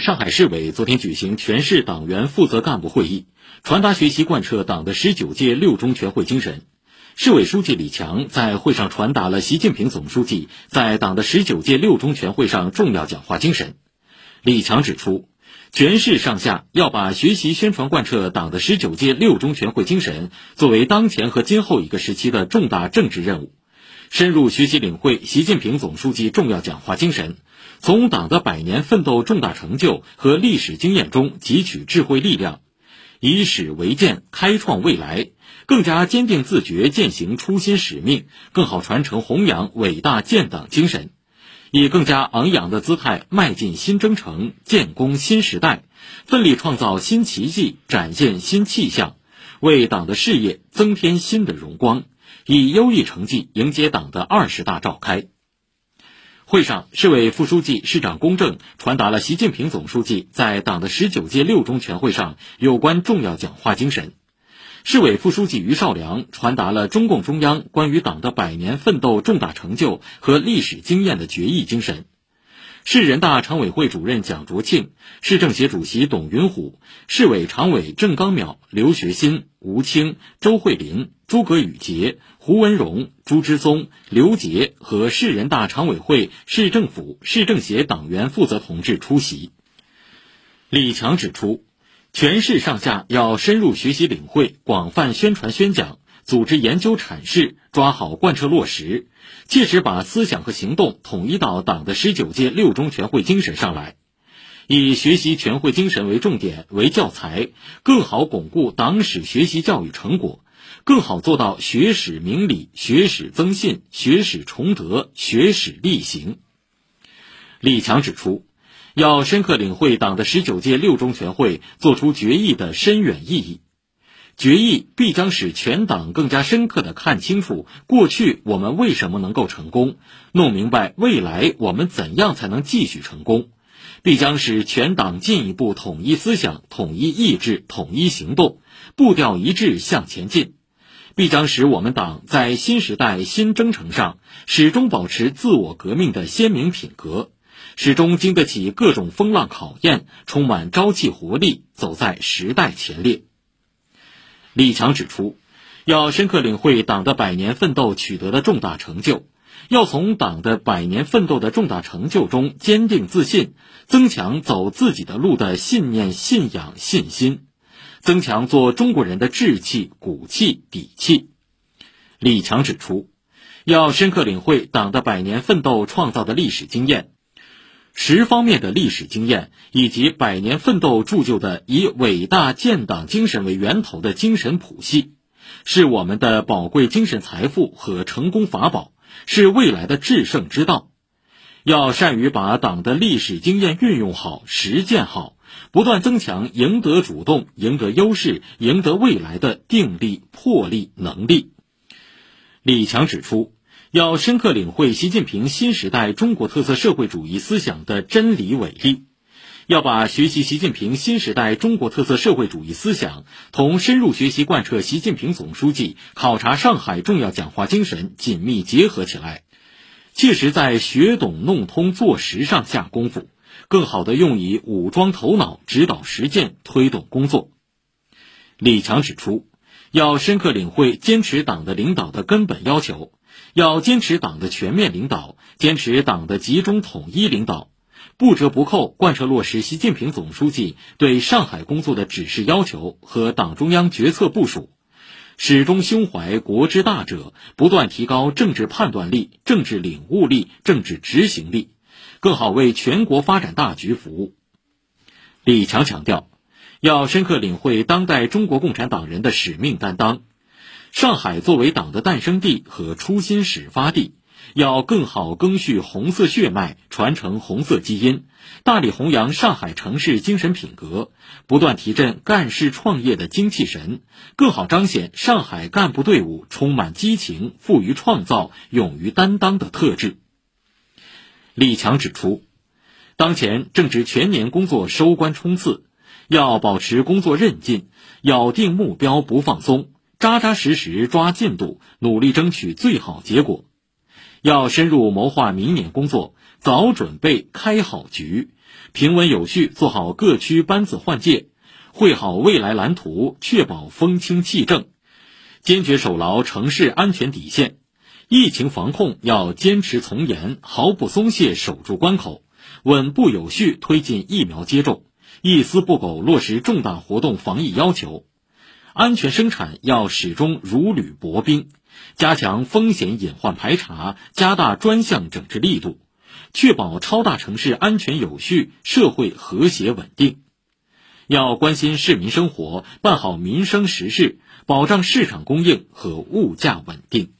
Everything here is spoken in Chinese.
上海市委昨天举行全市党员负责干部会议，传达学习贯彻党的十九届六中全会精神。市委书记李强在会上传达了习近平总书记在党的十九届六中全会上重要讲话精神。李强指出，全市上下要把学习宣传贯彻党的十九届六中全会精神作为当前和今后一个时期的重大政治任务。深入学习领会习近平总书记重要讲话精神，从党的百年奋斗重大成就和历史经验中汲取智慧力量，以史为鉴，开创未来，更加坚定自觉践行初心使命，更好传承弘扬伟大建党精神，以更加昂扬的姿态迈进新征程，建功新时代，奋力创造新奇迹，展现新气象，为党的事业增添新的荣光。以优异成绩迎接党的二十大召开。会上，市委副书记、市长龚正传达了习近平总书记在党的十九届六中全会上有关重要讲话精神；市委副书记于少良传达了中共中央关于党的百年奋斗重大成就和历史经验的决议精神。市人大常委会主任蒋卓庆、市政协主席董云虎、市委常委郑刚淼、刘学新、吴清、周慧林、诸葛宇杰、胡文荣、朱之松、刘杰和市人大常委会、市政府、市政协党员负责同志出席。李强指出，全市上下要深入学习领会，广泛宣传宣讲。组织研究阐释，抓好贯彻落实，切实把思想和行动统一到党的十九届六中全会精神上来，以学习全会精神为重点为教材，更好巩固党史学习教育成果，更好做到学史明理、学史增信、学史崇德、学史力行。李强指出，要深刻领会党的十九届六中全会作出决议的深远意义。决议必将使全党更加深刻地看清楚过去我们为什么能够成功，弄明白未来我们怎样才能继续成功，必将使全党进一步统一思想、统一意志、统一行动，步调一致向前进，必将使我们党在新时代新征程上始终保持自我革命的鲜明品格，始终经得起各种风浪考验，充满朝气活力，走在时代前列。李强指出，要深刻领会党的百年奋斗取得的重大成就，要从党的百年奋斗的重大成就中坚定自信，增强走自己的路的信念、信仰、信心，增强做中国人的志气、骨气、底气。李强指出，要深刻领会党的百年奋斗创造的历史经验。十方面的历史经验，以及百年奋斗铸就的以伟大建党精神为源头的精神谱系，是我们的宝贵精神财富和成功法宝，是未来的制胜之道。要善于把党的历史经验运用好、实践好，不断增强赢得主动、赢得优势、赢得未来的定力、魄力、能力。李强指出。要深刻领会习近平新时代中国特色社会主义思想的真理伟力，要把学习习近平新时代中国特色社会主义思想同深入学习贯彻习近平总书记考察上海重要讲话精神紧密结合起来，切实在学懂弄通做实上下功夫，更好地用以武装头脑、指导实践、推动工作。李强指出，要深刻领会坚持党的领导的根本要求。要坚持党的全面领导，坚持党的集中统一领导，不折不扣贯彻落实习近平总书记对上海工作的指示要求和党中央决策部署，始终胸怀国之大者，不断提高政治判断力、政治领悟力、政治执行力，更好为全国发展大局服务。李强强调，要深刻领会当代中国共产党人的使命担当。上海作为党的诞生地和初心始发地，要更好赓续红色血脉，传承红色基因，大力弘扬上海城市精神品格，不断提振干事创业的精气神，更好彰显上海干部队伍充满激情、富于创造、勇于担当的特质。李强指出，当前正值全年工作收官冲刺，要保持工作韧劲，咬定目标不放松。扎扎实实抓进度，努力争取最好结果。要深入谋划明年工作，早准备开好局，平稳有序做好各区班子换届，绘好未来蓝图，确保风清气正。坚决守牢城市安全底线，疫情防控要坚持从严，毫不松懈守住关口，稳步有序推进疫苗接种，一丝不苟落实重大活动防疫要求。安全生产要始终如履薄冰，加强风险隐患排查，加大专项整治力度，确保超大城市安全有序、社会和谐稳定。要关心市民生活，办好民生实事，保障市场供应和物价稳定。